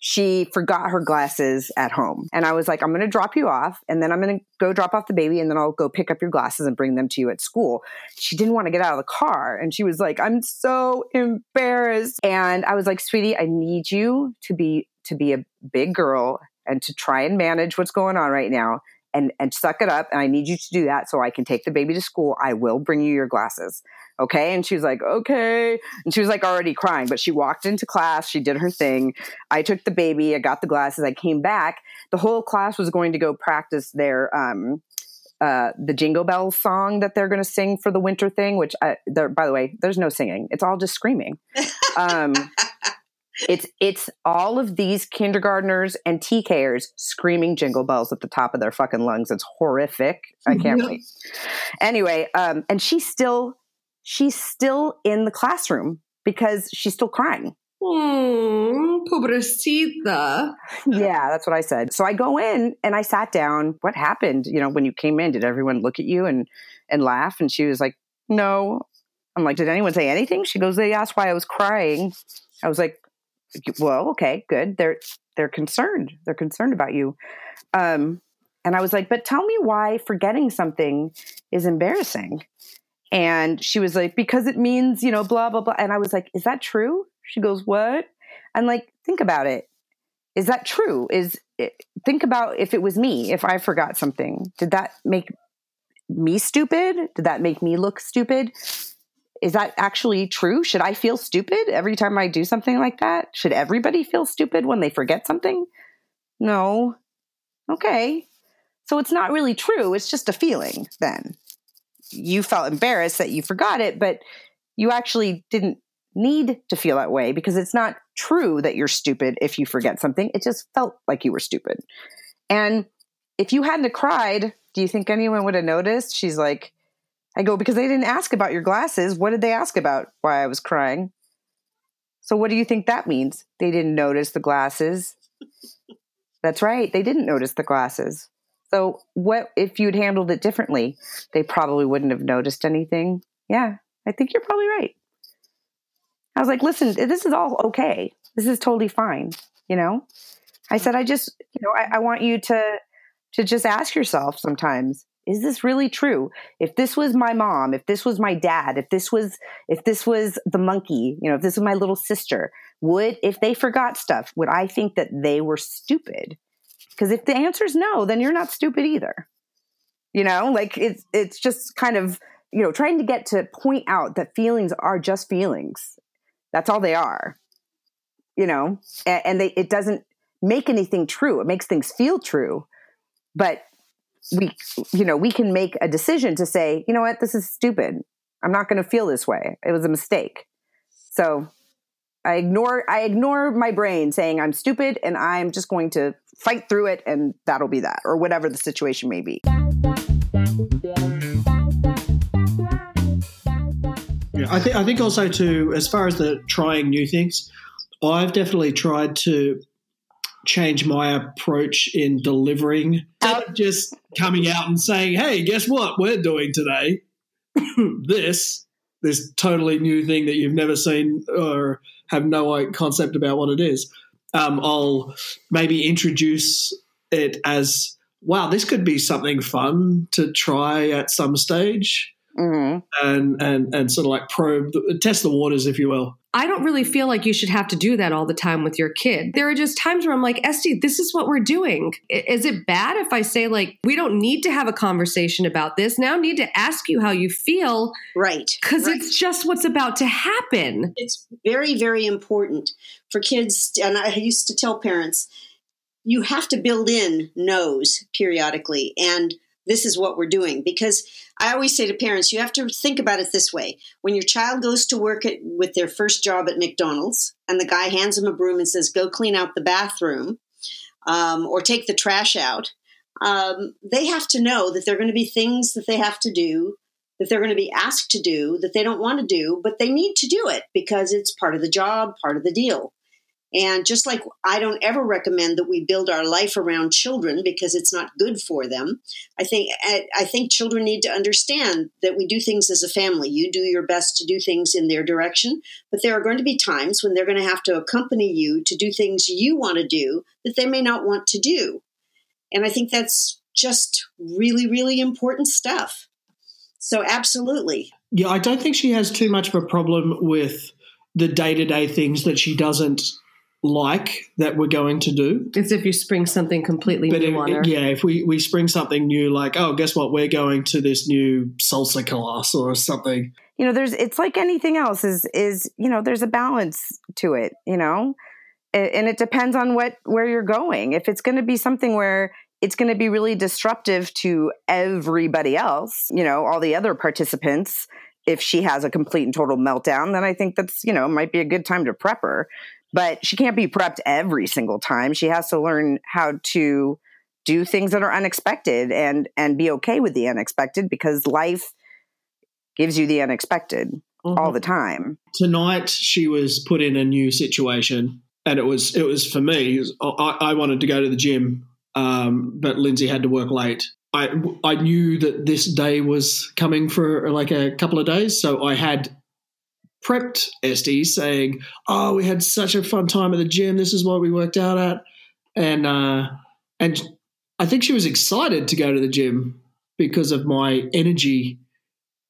She forgot her glasses at home. And I was like, I'm going to drop you off and then I'm going to go drop off the baby and then I'll go pick up your glasses and bring them to you at school. She didn't want to get out of the car and she was like, I'm so embarrassed. And I was like, sweetie, I need you to be to be a big girl and to try and manage what's going on right now and and suck it up and I need you to do that so I can take the baby to school. I will bring you your glasses. Okay? And she was like, "Okay." And she was like already crying, but she walked into class, she did her thing. I took the baby, I got the glasses, I came back. The whole class was going to go practice their um uh, the Jingle bell song that they're going to sing for the winter thing, which I, by the way, there's no singing. It's all just screaming. Um, it's it's all of these kindergartners and TKers screaming jingle bells at the top of their fucking lungs. It's horrific. I can't wait. Anyway, um, and she's still she's still in the classroom because she's still crying. Oh, pobrecita. Yeah, that's what I said. So I go in and I sat down. What happened? You know, when you came in, did everyone look at you and and laugh? And she was like, "No." I'm like, "Did anyone say anything?" She goes, "They asked why I was crying." I was like, well, okay, good. They're they're concerned. They're concerned about you. Um, and I was like, but tell me why forgetting something is embarrassing. And she was like, because it means, you know, blah, blah, blah. And I was like, is that true? She goes, what? And like, think about it. Is that true? Is it, think about if it was me, if I forgot something, did that make me stupid? Did that make me look stupid? Is that actually true? Should I feel stupid every time I do something like that? Should everybody feel stupid when they forget something? No. Okay. So it's not really true. It's just a feeling then. You felt embarrassed that you forgot it, but you actually didn't need to feel that way because it's not true that you're stupid if you forget something. It just felt like you were stupid. And if you hadn't cried, do you think anyone would have noticed? She's like, I go, because they didn't ask about your glasses. What did they ask about why I was crying? So, what do you think that means? They didn't notice the glasses. That's right. They didn't notice the glasses. So, what if you'd handled it differently? They probably wouldn't have noticed anything. Yeah, I think you're probably right. I was like, listen, this is all okay. This is totally fine. You know, I said, I just, you know, I, I want you to to just ask yourself sometimes is this really true? If this was my mom if this was my dad if this was if this was the monkey you know if this was my little sister would if they forgot stuff would i think that they were stupid? Because if the answer is no then you're not stupid either. You know like it's it's just kind of you know trying to get to point out that feelings are just feelings. That's all they are. You know and, and they it doesn't make anything true. It makes things feel true. But we you know we can make a decision to say you know what? This is stupid. I'm not going to feel this way. It was a mistake. So i ignore i ignore my brain saying i'm stupid and i'm just going to fight through it and that'll be that or whatever the situation may be. Yeah, I think I think also too, as far as the trying new things, I've definitely tried to change my approach in delivering. Of just coming out and saying, "Hey, guess what? We're doing today this this totally new thing that you've never seen or have no concept about what it is." Um, I'll maybe introduce it as, "Wow, this could be something fun to try at some stage." Mm-hmm. And, and and sort of like probe, the, test the waters, if you will. I don't really feel like you should have to do that all the time with your kid. There are just times where I'm like, Este, this is what we're doing. Is it bad if I say, like, we don't need to have a conversation about this? Now I need to ask you how you feel. Right. Because it's just what's about to happen. It's very, very important for kids. And I used to tell parents, you have to build in no's periodically. And this is what we're doing. Because I always say to parents, you have to think about it this way. When your child goes to work at, with their first job at McDonald's, and the guy hands them a broom and says, go clean out the bathroom um, or take the trash out, um, they have to know that there are going to be things that they have to do, that they're going to be asked to do, that they don't want to do, but they need to do it because it's part of the job, part of the deal. And just like I don't ever recommend that we build our life around children because it's not good for them, I think I, think children need to understand that we do things as a family. You do your best to do things in their direction, but there are going to be times when they're going to have to accompany you to do things you want to do that they may not want to do. And I think that's just really, really important stuff. So, absolutely. Yeah, I don't think she has too much of a problem with the day to day things that she doesn't like that we're going to do. It's if you spring something completely But new if, on her. yeah, if we, we spring something new, like, oh, guess what? We're going to this new salsa class or something. you know there's it's like anything else is is you know there's a balance to it you know and it depends on what where you're going if it's going to be something where it's going to be really disruptive to everybody else you know all the other participants if she has a complete and total meltdown then i think that's you know might be a good time to prep her but she can't be prepped every single time she has to learn how to do things that are unexpected and and be okay with the unexpected because life gives you the unexpected all the time. Tonight, she was put in a new situation, and it was it was for me. was- I, I wanted to go to the gym, um, but Lindsay had to work late. I I knew that this day was coming for like a couple of days, so I had prepped Este saying, "Oh, we had such a fun time at the gym. This is what we worked out at," and uh, and I think she was excited to go to the gym because of my energy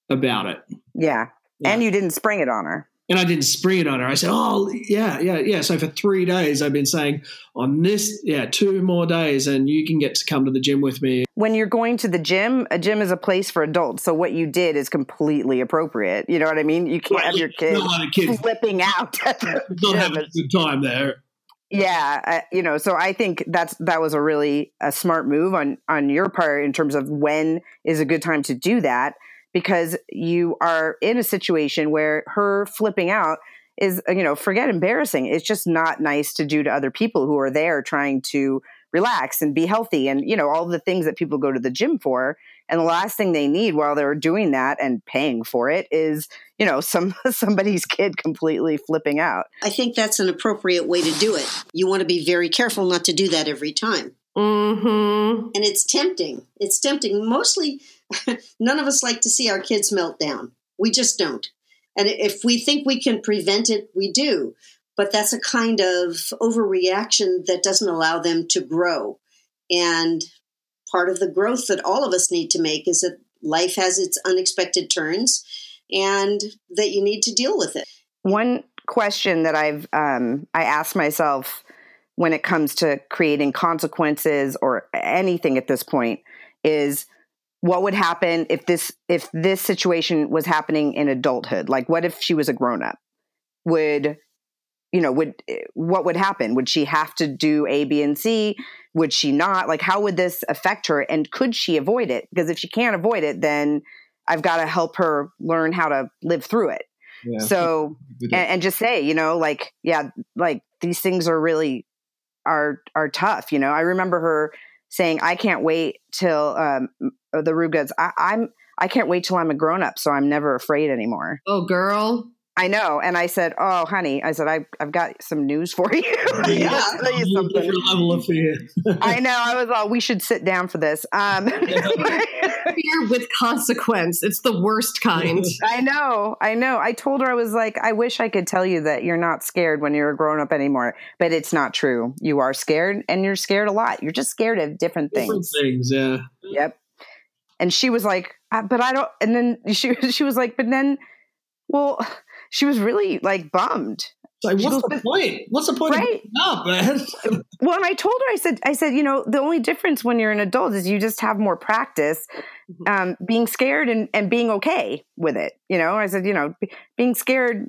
about it. Yeah. And you didn't spring it on her. And I didn't spring it on her. I said, "Oh, yeah, yeah, yeah." So for three days, I've been saying, "On this, yeah, two more days, and you can get to come to the gym with me." When you're going to the gym, a gym is a place for adults. So what you did is completely appropriate. You know what I mean? You can't have your kids, not let a kid- flipping out at the Not having a good time there. Yeah, uh, you know, so I think that's that was a really a smart move on on your part in terms of when is a good time to do that because you are in a situation where her flipping out is uh, you know forget embarrassing it's just not nice to do to other people who are there trying to relax and be healthy and you know all the things that people go to the gym for and the last thing they need while they're doing that and paying for it is you know some somebody's kid completely flipping out I think that's an appropriate way to do it. You want to be very careful not to do that every time. Mm-hmm. And it's tempting. It's tempting. Mostly, none of us like to see our kids melt down. We just don't. And if we think we can prevent it, we do. But that's a kind of overreaction that doesn't allow them to grow. And part of the growth that all of us need to make is that life has its unexpected turns and that you need to deal with it. One question that I've um, I ask myself when it comes to creating consequences or anything at this point is what would happen if this if this situation was happening in adulthood? Like what if she was a grown up would you know would eh, what would happen? Would she have to do a b and c? Would she not? Like how would this affect her? And could she avoid it? Because if she can't avoid it then i've got to help her learn how to live through it. Yeah. so and, and just say you know like yeah like these things are really are are tough you know? I remember her saying i can't wait till um the rube goes I, i'm i can't wait till i'm a grown-up so i'm never afraid anymore. Oh, girl. i know and i said oh honey i said I've, i've got some news for you. I gotta tell you something. Different level of fear. i know i was all we should sit down for this. Um Fear with consequence. It's the worst kind. I know, I know. I told her I was like, I wish I could tell you that you're not scared when you're a grown up anymore, but it's not true. You are scared, and you're scared a lot. You're just scared of different things. Different things. things, yeah. Yep. And she was like, "Uh, but I don't. And then she she was like, but then, well, she was really like bummed. Like, what's goes, the point? What's the point Right. of man? Well, and I told her, I said, I said, you know, the only difference when you're an adult is you just have more practice um, being scared and, and being okay with it. You know, I said, you know, b- being scared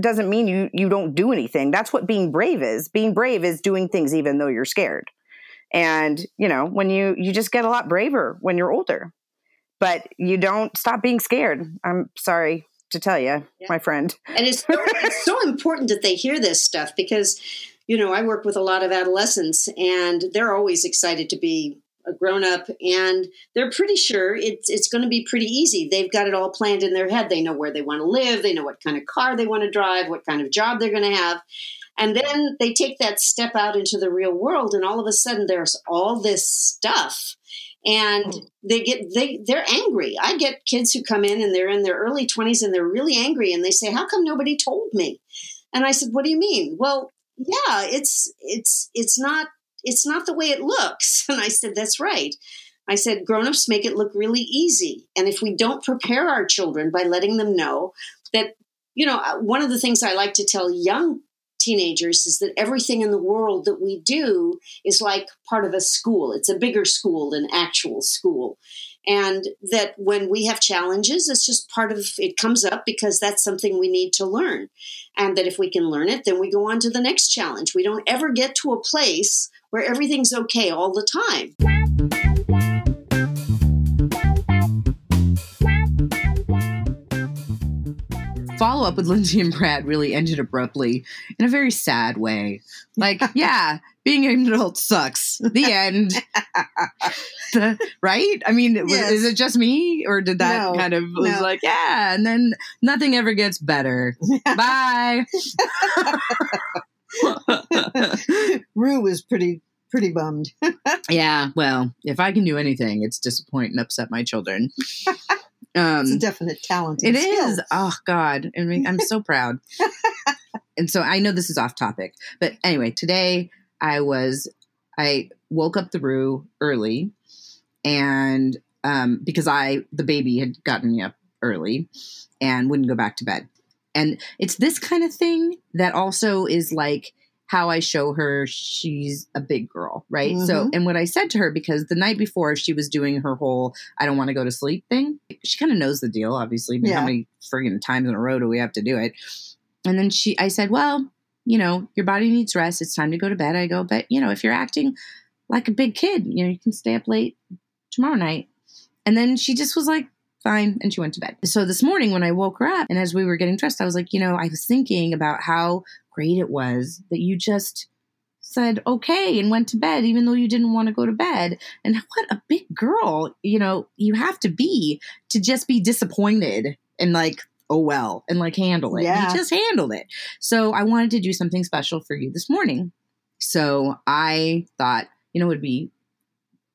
doesn't mean you you don't do anything. That's what being brave is. Being brave is doing things even though you're scared. And you know, when you you just get a lot braver when you're older, but you don't stop being scared. I'm sorry to tell you, my friend. and it's so, it's so important that they hear this stuff because you know i work with a lot of adolescents and they're always excited to be a grown up and they're pretty sure it's it's going to be pretty easy they've got it all planned in their head they know where they want to live they know what kind of car they want to drive what kind of job they're going to have And then they take that step out into the real world, and all of a sudden there's all this stuff. And they get they they're angry. I get kids who come in and they're in their early 20s and they're really angry and they say, "How come nobody told me?" And I said, "What do you mean?" Well, yeah, it's it's it's not it's not the way it looks. And I said, "That's right." I said, grown-ups make it look really easy. And if we don't prepare our children by letting them know that you know, uh, one of the things I like to tell young teenagers is that everything in the world that we do is like part of a school. It's a bigger school than actual school. And that when we have challenges, it's just part of it comes up because that's something we need to learn. And that if we can learn it, then we go on to the next challenge. We don't ever get to a place where everything's okay all the time. Follow up with Lindsay and Brad really ended abruptly in a very sad way. Like, yeah, being an adult sucks. The end. The- right? I mean, was- is it just me, or did that No, kind of was like, yeah, and then nothing ever gets better. Bye. Rue was pretty pretty bummed. yeah. Well, if I can do anything, it's disappoint and upset my children. Um, it's a definite talent. It skill. is. Oh God, I mean, I'm so proud. and so I know this is off topic, but anyway, today I was I woke up the Rue early, and um, because I the baby had gotten me up early and wouldn't go back to bed, and it's this kind of thing that also is like how I show her she's a big girl, right? So, Mhm. and what I said to her because the night before she was doing her whole I don't want to go to sleep thing, she kind of knows the deal, obviously. Mean, How many friggin' times in a row do we have to do it? And then she, I said, well, you know, your body needs rest. It's time to go to bed. I go, but you know, if you're acting like a big kid, you know, you can stay up late tomorrow night. And then she just was like, fine. And she went to bed. So this morning when I woke her up and as we were getting dressed, I was like, you know, I was thinking about how great it was that you just said okay and went to bed even though you didn't want to go to bed. And what a big girl you know you have to be to just be disappointed and like oh well and like handle it. Yeah. you just handled it. So i wanted to do something special for you this morning. So i thought you know it would be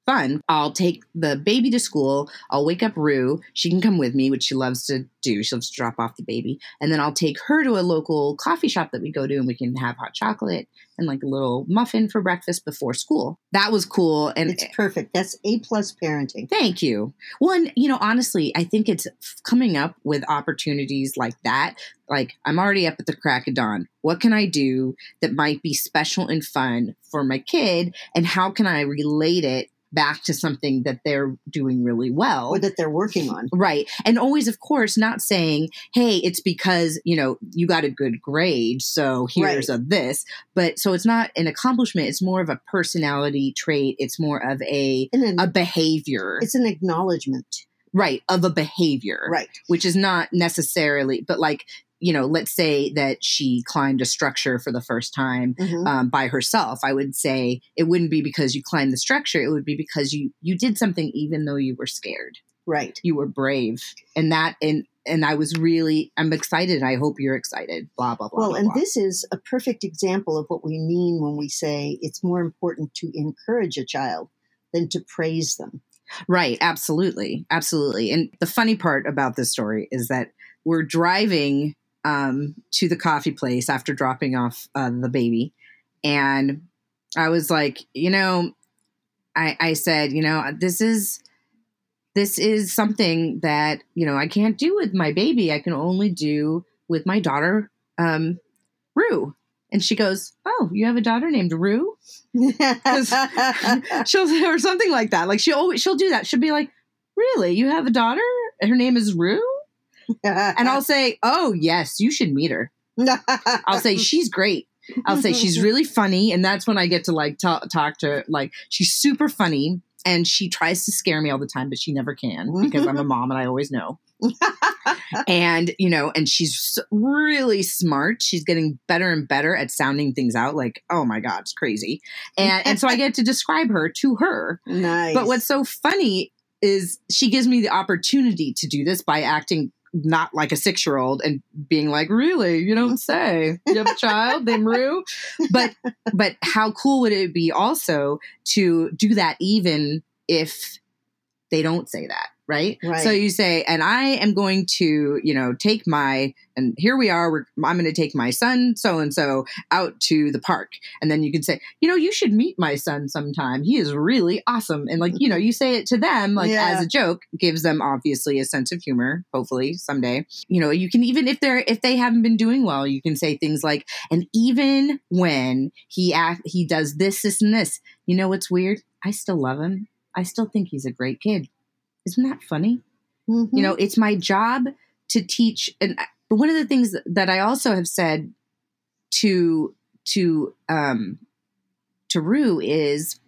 fun i'll take the baby to school i'll wake up rue she can come with me which she loves to do she loves to drop off the baby and then i'll take her to a local coffee shop that we go to and we can have hot chocolate and like a little muffin for breakfast before school that was cool and It's perfect. That's A plus parenting. Thank you. One, you know, honestly, I think it's coming up with opportunities like that. Like, I'm already up at the crack of dawn. What can I do that might be special and fun for my kid? And how can I relate it back to something that they're doing really well? Or that they're working on. Right. And always, of course, not saying, hey, it's because, you know, you got a good grade. So here's Right. a this. But so it's not an accomplishment. It's more of a personality trait. It's more of a, an, a behavior. it's an acknowledgement. right. Of a behavior. Right. Which is not necessarily, but like, you know, let's say that she climbed a structure for the first time Mhm. um, by herself. I would say it wouldn't be because you climbed the structure. It would be because you you did something even though you were scared Right. you were brave and that and and i was really i'm excited i hope you're excited blah blah blah Well, blah, and blah. this is a perfect example of what we mean when we say it's more important to encourage a child than to praise them. right absolutely absolutely and the funny part about this story is that we're driving um to the coffee place after dropping off uh, the baby. And i was like you know i i said you know this is this is something that you know i can't do with my baby. I can only do with my daughter um rue. And she goes oh you have a daughter named rue? She'll or something like that. Like she always she'll do that. She'll be like really? You have a daughter? Her name is rue and i'll say oh yes you should meet her. I'll say she's great. I'll say she's really funny. And that's when i get to like ta- talk to like she's super funny and she tries to scare me all the time but she never can because i'm a mom and i always know. And you know and she's really smart. She's getting better and better at sounding things out like oh my god it's crazy. And and so i get to describe her to her. Nice. but what's so funny is she gives me the opportunity to do this by acting not like a six year old and being like, really, you don't say. You have a child named Rue. But but how cool would it be also to do that even if they don't say that, right? Right. So you say, and I am going to, you know, take my, and here we are, we're, I'm going to take my son, so and so, out to the park. And then you can say, you know, you should meet my son sometime. He is really awesome. And like, you know, you say it to them, like Yeah. as a joke, gives them obviously a sense of humor, hopefully someday. You know, you can even, if they're, if they haven't been doing well, you can say things like, and even when he act, he does this, this, and this, you know what's weird? I still love him. I still think he's a great kid. Isn't that funny? Mm-hmm. You know, it's my job to teach. And but one of the things that I also have said to to um to Rue is,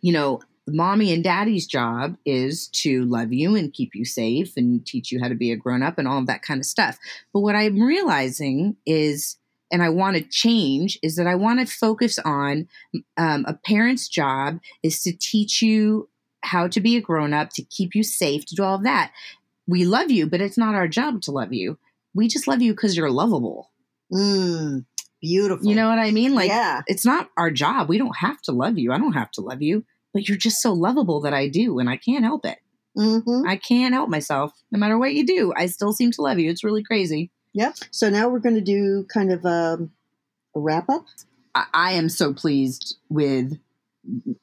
you know, mommy and daddy's job is to love you and keep you safe and teach you how to be a grown up and all of that kind of stuff. But what I'm realizing is, and I want to change, is that I want to focus on um, a parent's job is to teach you how to be a grown up, to keep you safe, to do all of that. We love you, but it's not our job to love you. We just love you because you're lovable. Mm, beautiful. You know what I mean? Like, Yeah. it's not our job. We don't have to love you. I don't have to love you, but you're just so lovable that I do, and I can't help it. Mm-hmm. I can't help myself. No matter what you do, I still seem to love you. It's really crazy. Yep. So now we're going to do kind of um, a wrap up. I, I am so pleased with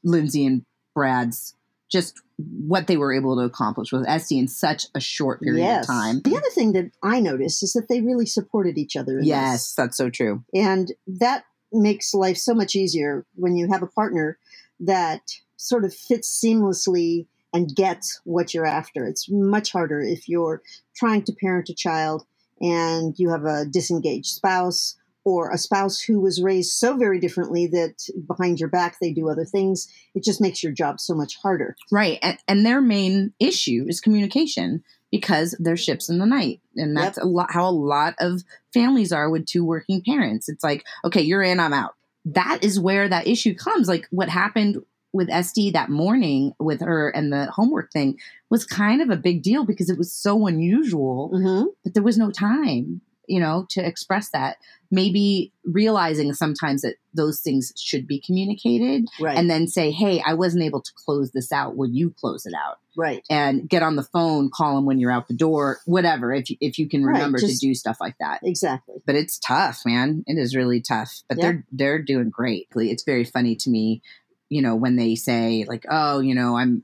Lindsay and Brad's just what they were able to accomplish with Este in such a short period yes. of time. The other thing that I noticed is that they really supported each other. In Yes, this. that's so true. And that makes life so much easier when you have a partner that sort of fits seamlessly and gets what you're after. It's much harder if you're trying to parent a child and you have a disengaged spouse or a spouse who was raised so very differently that behind your back they do other things. It just makes your job so much harder. Right. And, and their main issue is communication because they're ships in the night. And that's a lot how a lot of families are with two working parents. It's like, okay, you're in, I'm out. That is where that issue comes. Like what happened with Este that morning with her and the homework thing was kind of a big deal because it was so unusual, Mm-hmm. but there was no time, you know, to express that. Maybe realizing sometimes that those things should be communicated Right. and then say, hey, I wasn't able to close this out. Will you close it out? right. And get on the phone, call them when you're out the door, whatever, if you, if you can Right, remember just- to do stuff like that. Exactly. But it's tough, man. It is really tough. But Yeah. they're they're doing great. It's very funny to me, you know, when they say like, "Oh, you know, I'm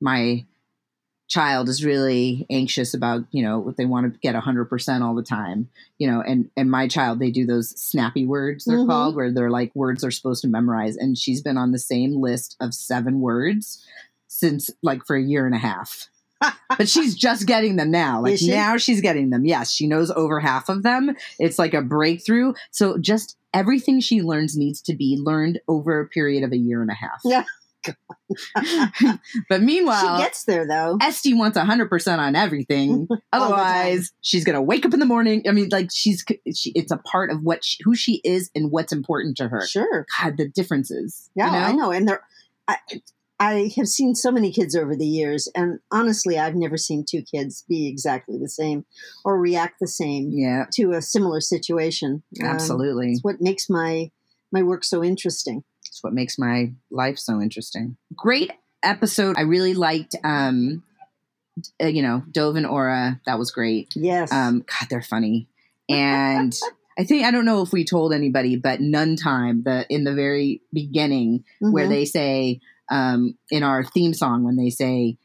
my child is really anxious about you know what they want to get 100% all the time you know and and my child they do those snappy words they're Mhm. called where they're like words they're supposed to memorize and she's been on the same list of seven words since like for a year and a half but she's just getting them now like she? now she's getting them yes she knows over half of them it's like a breakthrough so just everything she learns needs to be learned over a period of a year and a half Yeah. but meanwhile she gets there though. Este wants 100% on everything. All the time. Otherwise, she's going to wake up in the morning. I mean, like she's she, it's a part of what she, who she is and what's important to her. Sure. God, the differences. Yeah, you know? I know. And they're, I, I have seen so many kids over the years, and honestly, I've never seen two kids be exactly the same or react the same Yeah, to a similar situation. Um, absolutely. it's what makes my my work so interesting. It's what makes my life so interesting. Great episode. I really liked um uh, you know, Dov and Aura. That was great. Yes. Um, God, they're funny. And I think I don't know if we told anybody, but Nun Time, the in the very beginning, where Mhm. they say um, in our theme song when they say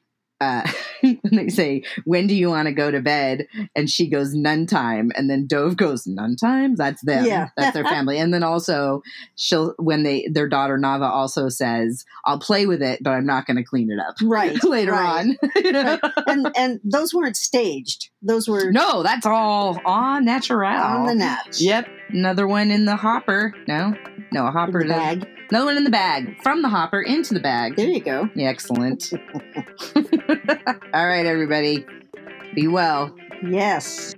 uh, when they say when do you want to go to bed and she goes "None time and then Dov goes "None time that's them Yeah. that's their family and then also she'll when they their daughter nava also says i'll play with it but i'm not going to clean it up Right, later right. on and and those weren't staged. Those were no that's all on natural on the net. Yep. Another one in the hopper. No, no, a hopper In the bag. Another one in the bag. From the hopper into the bag. There you go. Yeah, excellent. All right, everybody. Be well. Yes.